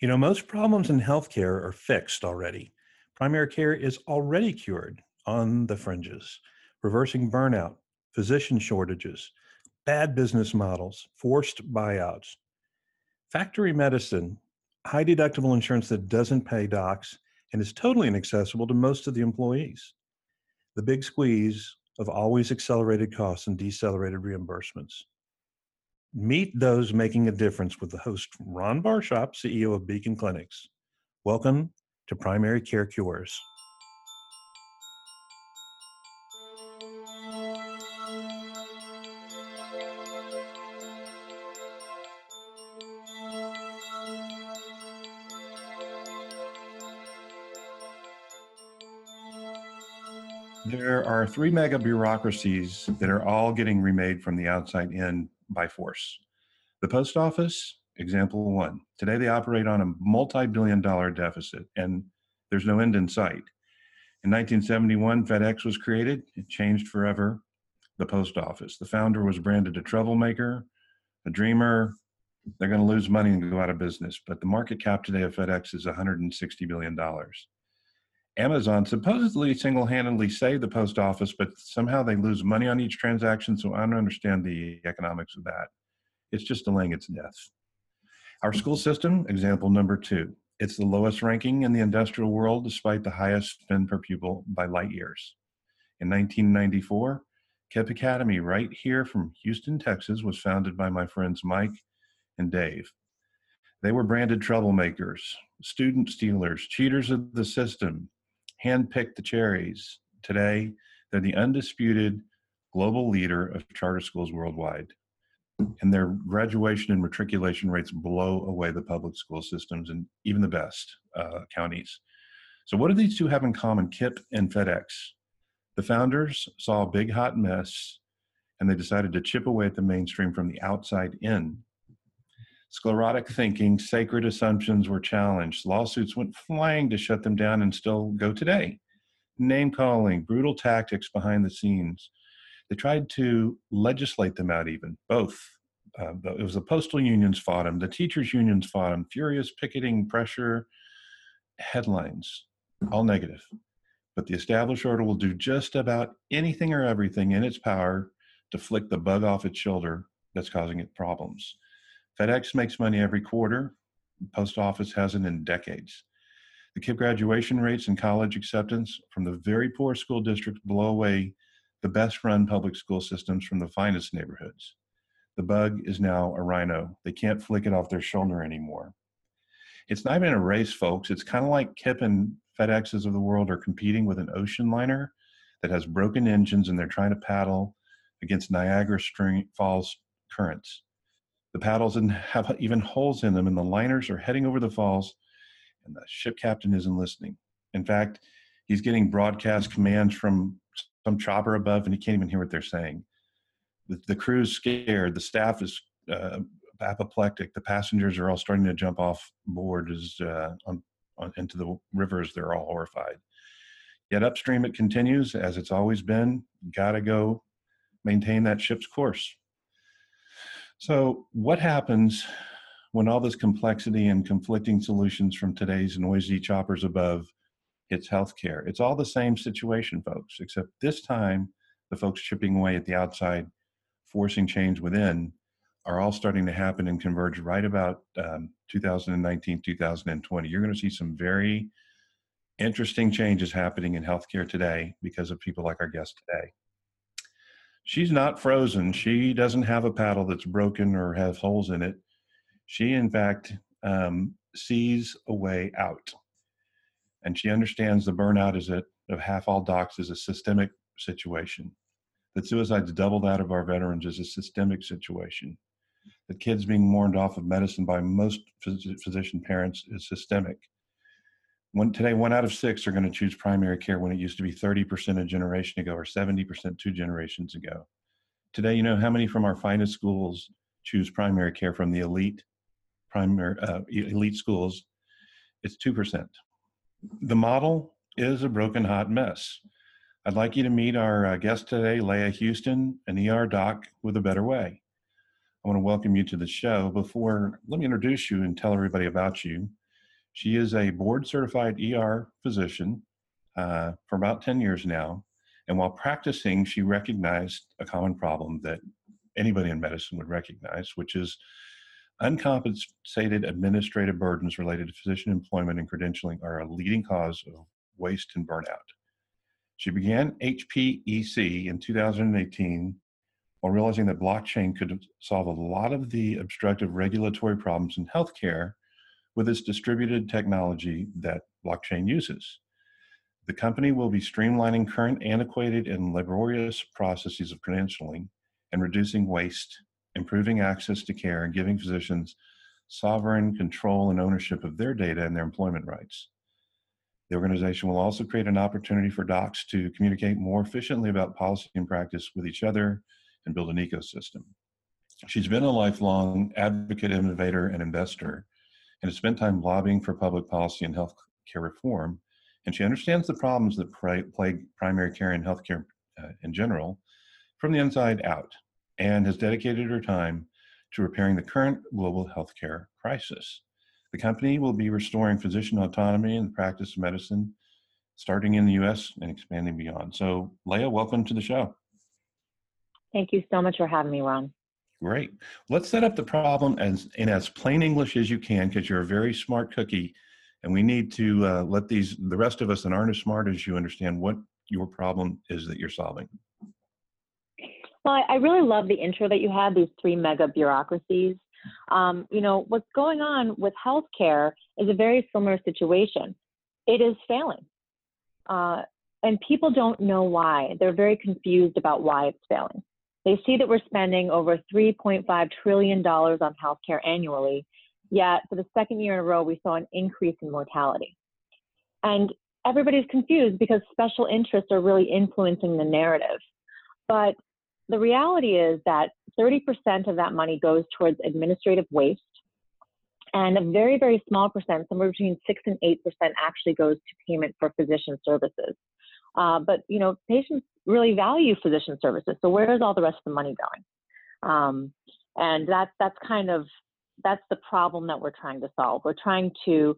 You know, most problems in healthcare are fixed already. Primary care is already cured on the fringes, reversing burnout, physician shortages, bad business models, forced buyouts. Factory medicine, high deductible insurance that doesn't pay docs and is totally inaccessible to most of the employees. The big squeeze of always accelerated costs and decelerated reimbursements. Meet those making a difference with the host, Ron Barshop, CEO of Beacon Clinics. Welcome to Primary Care Cures. There are three mega bureaucracies that are all getting remade from the outside in by force. The post office, example one. Today they operate on a multi billion dollar deficit and there's no end in sight. In 1971, FedEx was created. It changed forever the post office. The founder was branded a troublemaker, a dreamer. They're going to lose money and go out of business. But the market cap today of FedEx is $160 billion. Amazon supposedly single handedly saved the post office, but somehow they lose money on each transaction. So I don't understand the economics of that. It's just delaying its death. Our school system, example number two, it's the lowest ranking in the industrial world despite the highest spend per pupil by light years. In 1994, KIPP Academy, right here from Houston, Texas, was founded by my friends Mike and Dave. They were branded troublemakers, student stealers, cheaters of the system, handpicked the cherries. Today, they're the undisputed global leader of charter schools worldwide. And their graduation and matriculation rates blow away the public school systems and even the best uh, counties. So, what do these two have in common, KIPP and FedEx? The founders saw a big hot mess and they decided to chip away at the mainstream from the outside in Sclerotic thinking, sacred assumptions were challenged. Lawsuits went flying to shut them down and still go today. Name calling, brutal tactics behind the scenes. They tried to legislate them out, even both. Uh, it was the postal unions fought them, the teachers' unions fought them, furious picketing, pressure, headlines, all negative. But the established order will do just about anything or everything in its power to flick the bug off its shoulder that's causing it problems. FedEx makes money every quarter. The post office hasn't in decades. The KIPP graduation rates and college acceptance from the very poor school districts blow away the best run public school systems from the finest neighborhoods. The bug is now a rhino. They can't flick it off their shoulder anymore. It's not even a race, folks. It's kind of like KIPP and FedExes of the world are competing with an ocean liner that has broken engines and they're trying to paddle against Niagara Falls currents. The paddles have even holes in them, and the liners are heading over the falls, and the ship captain isn't listening. In fact, he's getting broadcast commands from some chopper above, and he can't even hear what they're saying. The, the crew's scared. The staff is uh, apoplectic. The passengers are all starting to jump off board as uh, on, on, into the rivers. They're all horrified. Yet upstream it continues as it's always been. Got to go maintain that ship's course. So, what happens when all this complexity and conflicting solutions from today's noisy choppers above hits healthcare? It's all the same situation, folks, except this time the folks chipping away at the outside, forcing change within, are all starting to happen and converge right about um, 2019, 2020. You're going to see some very interesting changes happening in healthcare today because of people like our guest today she's not frozen. She doesn't have a paddle that's broken or has holes in it. She, in fact, um, sees a way out. And she understands the burnout is a, of half all docs is a systemic situation. That suicide's double that of our veterans is a systemic situation. That kids being mourned off of medicine by most phys- physician parents is systemic. One, today, one out of six are going to choose primary care when it used to be 30% a generation ago or 70% two generations ago. Today, you know how many from our finest schools choose primary care from the elite primary uh, elite schools? It's 2%. The model is a broken hot mess. I'd like you to meet our uh, guest today, Leah Houston, an ER doc with a better way. I want to welcome you to the show. Before, let me introduce you and tell everybody about you. She is a board certified ER physician uh, for about 10 years now. And while practicing, she recognized a common problem that anybody in medicine would recognize, which is uncompensated administrative burdens related to physician employment and credentialing are a leading cause of waste and burnout. She began HPEC in 2018 while realizing that blockchain could solve a lot of the obstructive regulatory problems in healthcare with its distributed technology that blockchain uses. The company will be streamlining current antiquated and laborious processes of credentialing and reducing waste, improving access to care, and giving physicians sovereign control and ownership of their data and their employment rights. The organization will also create an opportunity for docs to communicate more efficiently about policy and practice with each other and build an ecosystem. She's been a lifelong advocate, innovator, and investor, and has spent time lobbying for public policy and healthcare reform. And she understands the problems that plague primary care and healthcare uh, in general from the inside out, and has dedicated her time to repairing the current global healthcare crisis. The company will be restoring physician autonomy in the practice of medicine, starting in the US and expanding beyond. So, Leah, welcome to the show. Thank you so much for having me, Ron. Great. Let's set up the problem as in as plain English as you can, because you're a very smart cookie, and we need to uh, let these the rest of us that aren't as smart as you understand what your problem is that you're solving. Well, I really love the intro that you had. These three mega bureaucracies. Um, you know, what's going on with healthcare is a very similar situation. It is failing. Uh, and people don't know why. They're very confused about why it's failing. They see that we're spending over $3.5 trillion on healthcare annually, yet for the second year in a row, we saw an increase in mortality. And everybody's confused because special interests are really influencing the narrative. But the reality is that 30% of that money goes towards administrative waste, and a very, very small percent, somewhere between 6 and 8%, actually goes to payment for physician services. Uh, but, you know, patients really value physician services. So where is all the rest of the money going? Um, and that's, that's kind of, that's the problem that we're trying to solve. We're trying to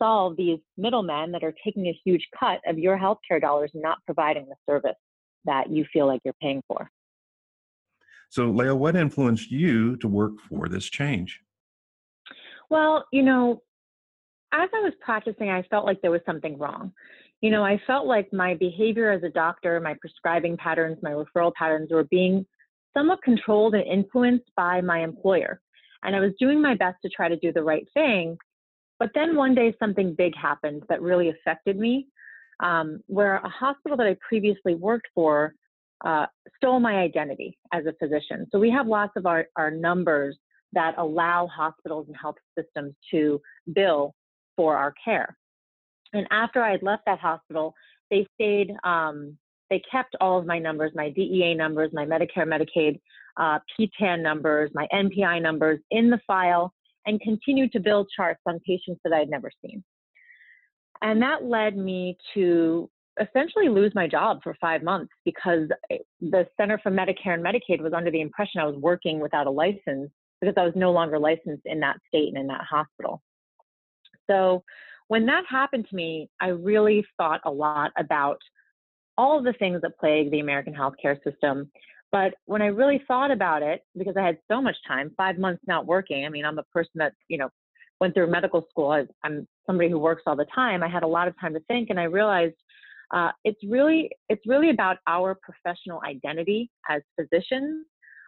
solve these middlemen that are taking a huge cut of your healthcare dollars and not providing the service that you feel like you're paying for. So, Leah, what influenced you to work for this change? Well, you know, as I was practicing, I felt like there was something wrong. You know, I felt like my behavior as a doctor, my prescribing patterns, my referral patterns were being somewhat controlled and influenced by my employer. And I was doing my best to try to do the right thing. But then one day, something big happened that really affected me, um, where a hospital that I previously worked for uh, stole my identity as a physician. So we have lots of our, our numbers that allow hospitals and health systems to bill for our care. And after I had left that hospital, they stayed, um, they kept all of my numbers, my DEA numbers, my Medicare, Medicaid, uh, PTAN numbers, my NPI numbers in the file and continued to build charts on patients that I had never seen. And that led me to essentially lose my job for five months because the Center for Medicare and Medicaid was under the impression I was working without a license because I was no longer licensed in that state and in that hospital. So when that happened to me, I really thought a lot about all the things that plague the American healthcare system. But when I really thought about it, because I had so much time, five months not working, I mean, I'm a person that, you know, went through medical school. I, am somebody who works all the time. I had a lot of time to think, and I realized uh, it's really it's really about our professional identity as physicians,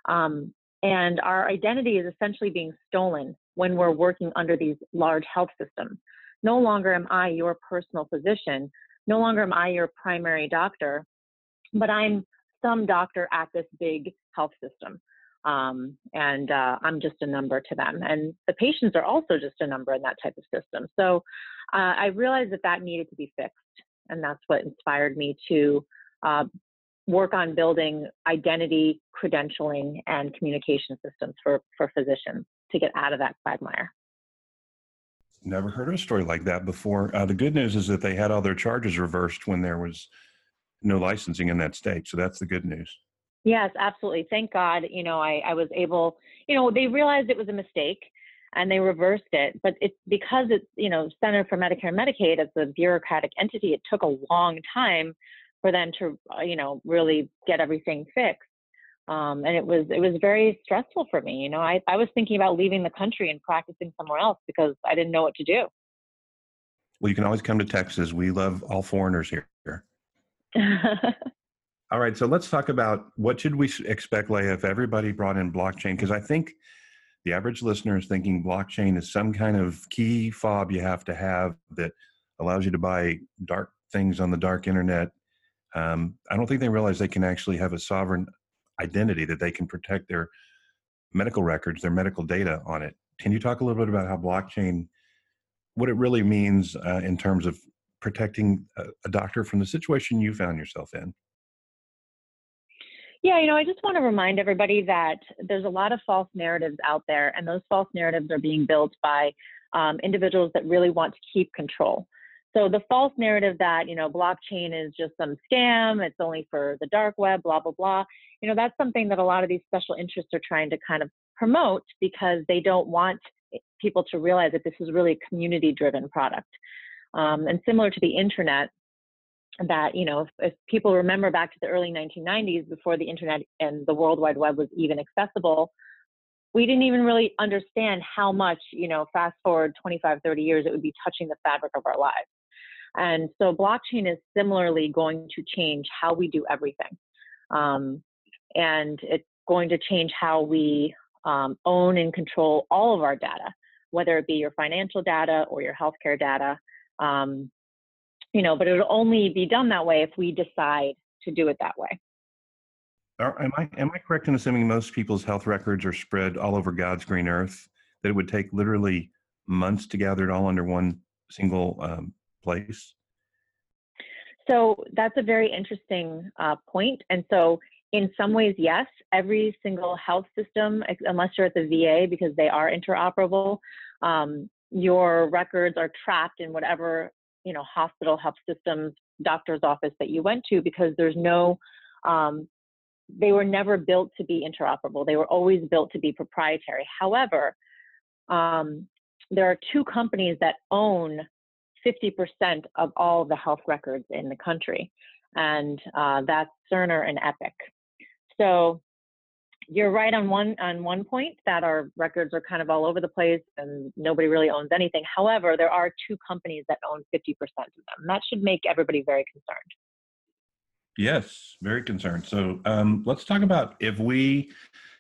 um, and our identity is essentially being stolen when we're working under these large health systems. No longer am I your personal physician. No longer am I your primary doctor, but I'm some doctor at this big health system. Um, and uh, I'm just a number to them. And the patients are also just a number in that type of system. So uh, I realized that that needed to be fixed. And that's what inspired me to uh, work on building identity, credentialing, and communication systems for, for physicians to get out of that quagmire. Never heard of a story like that before. Uh, the good news is that they had all their charges reversed when there was no licensing in that state. So that's the good news. Yes, absolutely. Thank God, you know, I, I was able, you know, they realized it was a mistake. and they reversed it. But it's because it's, you know, Center for Medicare and Medicaid as a bureaucratic entity, it took a long time for them to, uh, you know, really get everything fixed. Um, and it was it was very stressful for me. You know, I, I was thinking about leaving the country and practicing somewhere else because I didn't know what to do. Well, you can always come to Texas. We love all foreigners here. all right, so let's talk about what should we expect, Leah, if everybody brought in blockchain? Because I think the average listener is thinking blockchain is some kind of key fob you have to have that allows you to buy dark things on the dark internet. Um, I don't think they realize they can actually have a sovereign identity that they can protect their medical records, their medical data on it. Can you talk a little bit about how blockchain, what it really means uh, in terms of protecting a, a doctor from the situation you found yourself in? Yeah, you know, I just want to remind everybody that there's a lot of false narratives out there, and those false narratives are being built by um, individuals that really want to keep control. So the false narrative that, you know, blockchain is just some scam, it's only for the dark web, blah, blah, blah, you know, that's something that a lot of these special interests are trying to kind of promote because they don't want people to realize that this is really a community driven product. Um, and similar to the internet, that, you know, if, if people remember back to the early 1990s before the internet and the World Wide Web was even accessible, we didn't even really understand how much, you know, fast forward 25, 30 years, it would be touching the fabric of our lives. And so blockchain is similarly going to change how we do everything. Um, and it's going to change how we um, own and control all of our data, whether it be your financial data or your healthcare data. Um, you know, but it'll only be done that way if we decide to do it that way. Are, am I am I correct in assuming most people's health records are spread all over God's green earth? That it would take literally months to gather it all under one single um, place? So that's a very interesting uh, point. And so, in some ways, yes, every single health system, unless you're at the VA because they are interoperable, um, your records are trapped in whatever you know hospital health systems doctor's office that you went to because there's no um, they were never built to be interoperable they were always built to be proprietary however um, there are two companies that own 50% of all the health records in the country, and uh, that's Cerner and Epic. So you're right on one on one point that our records are kind of all over the place and nobody really owns anything. However, there are two companies that own 50% of them. That should make everybody very concerned. Yes, very concerned. So um, let's talk about if we,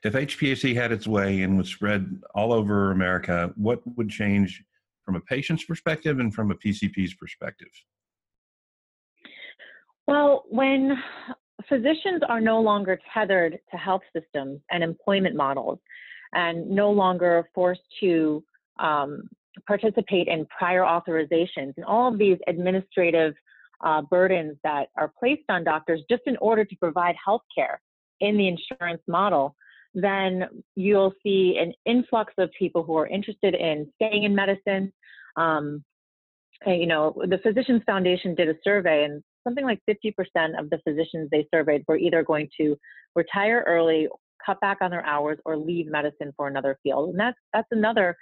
if HPEC had its way and was spread all over America, what would change from a patient's perspective and from a PCP's perspective? Well, when physicians are no longer tethered to health systems and employment models and no longer forced to um, participate in prior authorizations and all of these administrative uh, burdens that are placed on doctors just in order to provide health care in the insurance model, then you'll see an influx of people who are interested in staying in medicine. Um, you know, the Physicians Foundation did a survey, and something like 50% of the physicians they surveyed were either going to retire early, cut back on their hours, or leave medicine for another field. And that's that's another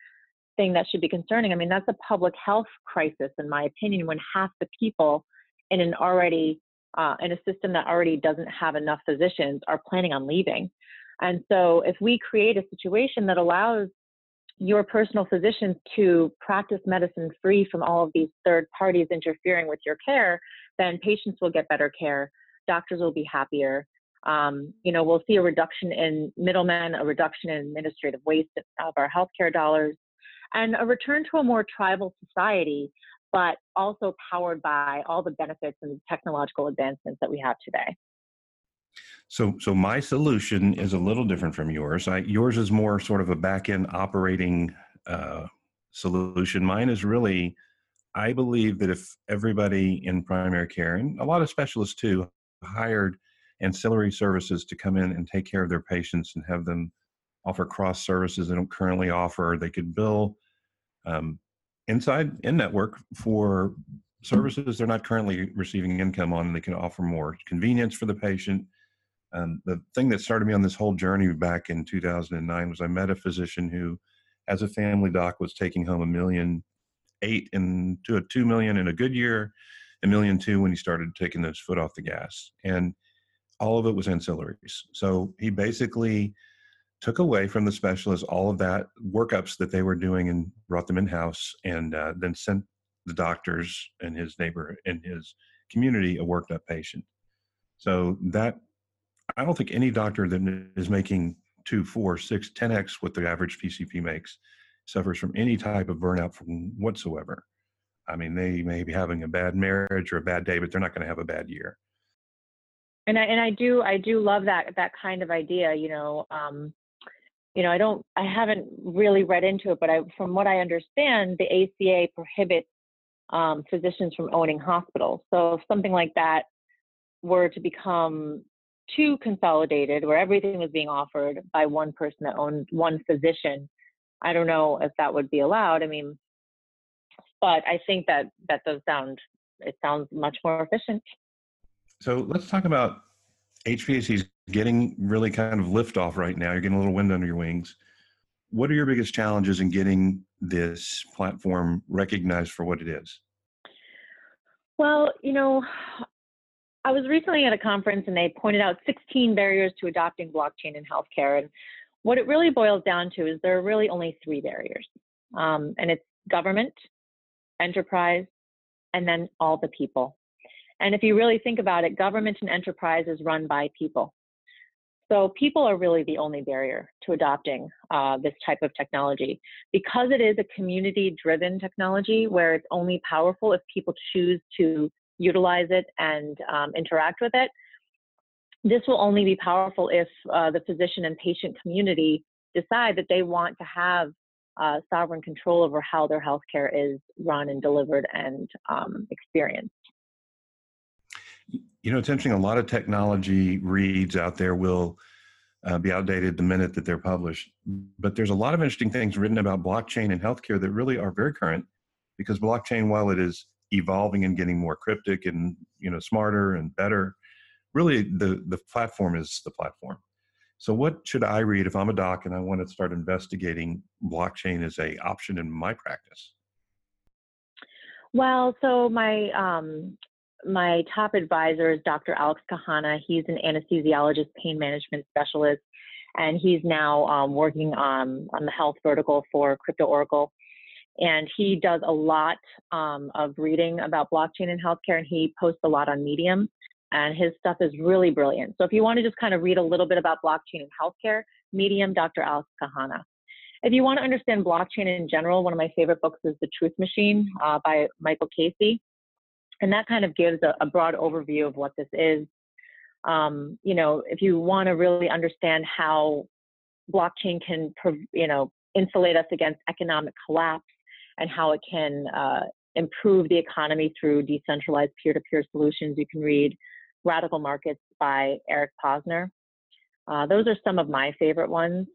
thing that should be concerning. I mean, that's a public health crisis, in my opinion, when half the people in an already uh, in a system that already doesn't have enough physicians are planning on leaving. And so if we create a situation that allows your personal physicians to practice medicine free from all of these third parties interfering with your care, then patients will get better care, doctors will be happier. Um, you know, we'll see a reduction in middlemen, a reduction in administrative waste of our healthcare dollars, and a return to a more tribal society, but also powered by all the benefits and technological advancements that we have today. So, so my solution is a little different from yours. I, yours is more sort of a back end operating uh, solution. Mine is really, I believe that if everybody in primary care and a lot of specialists too hired ancillary services to come in and take care of their patients and have them offer cross services they don't currently offer, they could bill um, inside in network for services they're not currently receiving income on. And they can offer more convenience for the patient um, the thing that started me on this whole journey back in 2009 was I met a physician who as a family doc was taking home a million eight and to a two million in a good year, a million two when he started taking his foot off the gas. And all of it was ancillaries. So he basically took away from the specialists all of that workups that they were doing and brought them in house and uh, then sent the doctors and his neighbor and his community a worked up patient. So that I don't think any doctor that is making two, four, six, ten x what the average PCP makes suffers from any type of burnout from whatsoever. I mean, they may be having a bad marriage or a bad day, but they're not going to have a bad year. And I and I do I do love that that kind of idea. You know, um, you know, I don't I haven't really read into it, but I from what I understand, the ACA prohibits um, physicians from owning hospitals. So if something like that were to become too consolidated, where everything was being offered by one person that owned one physician, I don't know if that would be allowed. I mean, but I think that that does sound it sounds much more efficient. So let's talk about HPEC's getting really kind of lift off right now. You're getting a little wind under your wings. What are your biggest challenges in getting this platform recognized for what it is? Well, you know, I was recently at a conference and they pointed out 16 barriers to adopting blockchain in healthcare. And what it really boils down to is there are really only three barriers, um, and it's government, enterprise, and then all the people. And if you really think about it, government and enterprise is run by people. So people are really the only barrier to adopting uh, this type of technology. Because it is a community-driven technology where it's only powerful if people choose to utilize it and um, interact with it, this will only be powerful if uh, the physician and patient community decide that they want to have uh, sovereign control over how their healthcare is run and delivered and um, experienced. You know, it's interesting. A lot of technology reads out there will uh, be outdated the minute that they're published. But there's a lot of interesting things written about blockchain and healthcare that really are very current because blockchain, while it is evolving and getting more cryptic and you know smarter and better, really the the platform is the platform. So what should I read if I'm a doc and I want to start investigating blockchain as a option in my practice? Well, so my um, my top advisor is Dr. Alex Cahana. He's an anesthesiologist, pain management specialist, and he's now um, working on on the health vertical for Crypto Oracle. And he does a lot um, of reading about blockchain in healthcare, and he posts a lot on Medium and his stuff is really brilliant. So if you want to just kind of read a little bit about blockchain in healthcare, Medium, Dr. Alex Cahana. If you want to understand blockchain in general, one of my favorite books is The Truth Machine uh, by Michael Casey. And that kind of gives a, a broad overview of what this is. Um, you know, if you want to really understand how blockchain can, you know, insulate us against economic collapse and how it can uh, improve the economy through decentralized peer-to-peer solutions, you can read Radical Markets by Eric Posner. Uh, those are some of my favorite ones.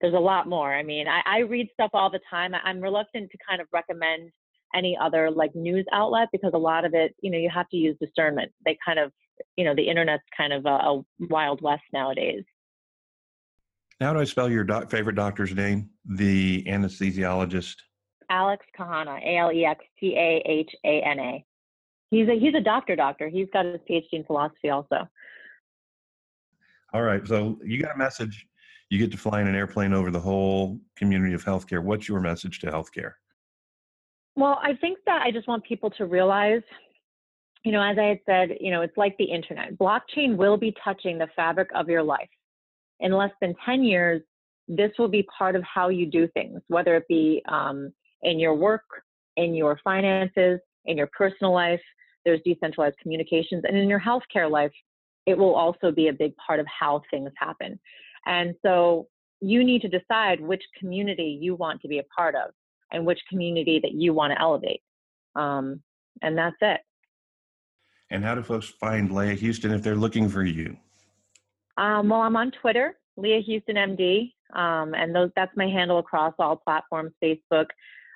There's a lot more. I mean, I, I read stuff all the time. I'm reluctant to kind of recommend any other like news outlet because a lot of it, you know, you have to use discernment. They kind of, you know, the internet's kind of a, a wild west nowadays. How do I spell your doc- favorite doctor's name? The anesthesiologist. Alex Cahana, A L E X C A H A N A. He's a he's a doctor doctor. He's got his PhD in philosophy also. All right. So you got a message. You get to fly in an airplane over the whole community of healthcare. What's your message to healthcare? Well, I think that I just want people to realize, you know, as I had said, you know, it's like the internet. Blockchain will be touching the fabric of your life. In less than 10 years, this will be part of how you do things, whether it be um, in your work, in your finances, in your personal life, there's decentralized communications, and in your healthcare life, it will also be a big part of how things happen. And so you need to decide which community you want to be a part of and which community that you want to elevate. Um, and that's it. And how do folks find Leah Houston if they're looking for you? Um, well, I'm on Twitter, Leah Houston MD, um, and those that's my handle across all platforms: Facebook,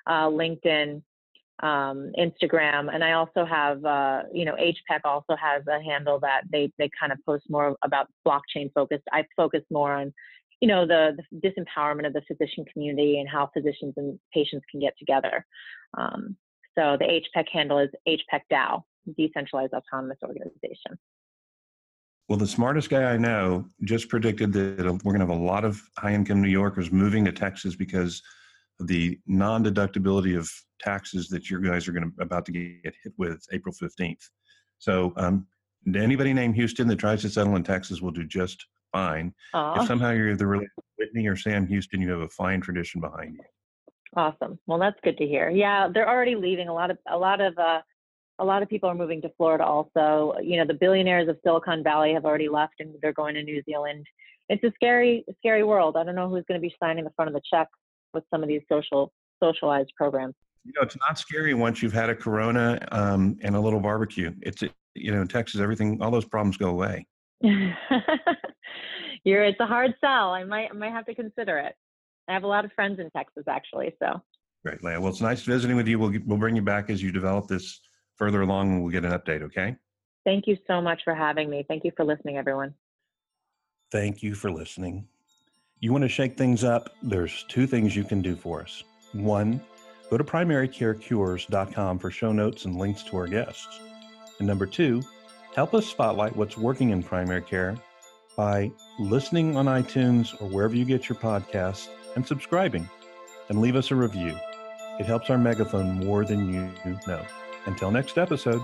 uh, LinkedIn, um, Instagram, and I also have, uh, you know, HPEC also has a handle that they they kind of post more about blockchain focused. I focus more on you know, the, the, disempowerment of the physician community and how physicians and patients can get together. Um, so the HPEC handle is HPEC DAO, Decentralized Autonomous Organization. Well, the smartest guy I know just predicted that we're going to have a lot of high income New Yorkers moving to Texas because the non deductibility of taxes that you guys are going to about to get hit with April 15th. So, um, anybody named Houston that tries to settle in Texas will do just fine. Aww. If somehow you're the related Whitney or Sam Houston, you have a fine tradition behind you. Awesome. Well, that's good to hear. Yeah, they're already leaving. A lot of a lot of uh, a lot of people are moving to Florida. Also, you know, the billionaires of Silicon Valley have already left and they're going to New Zealand. It's a scary, scary world. I don't know who's going to be signing the front of the check with some of these social socialized programs. You know, it's not scary once you've had a Corona um, and a little barbecue. It's you know, in Texas, everything, all those problems go away. You're, it's a hard sell. I might, I might have to consider it. I have a lot of friends in Texas, actually. So great, Leah. Well, it's nice visiting with you. We'll we'll bring you back as you develop this further along, and we'll get an update. Okay. Thank you so much for having me. Thank you for listening, everyone. Thank you for listening. You want to shake things up? There's two things you can do for us. One, go to primarycarecures.com for show notes and links to our guests. And number two, help us spotlight what's working in primary care by listening on iTunes or wherever you get your podcasts and subscribing and leave us a review. It helps our megaphone more than you know. Until next episode.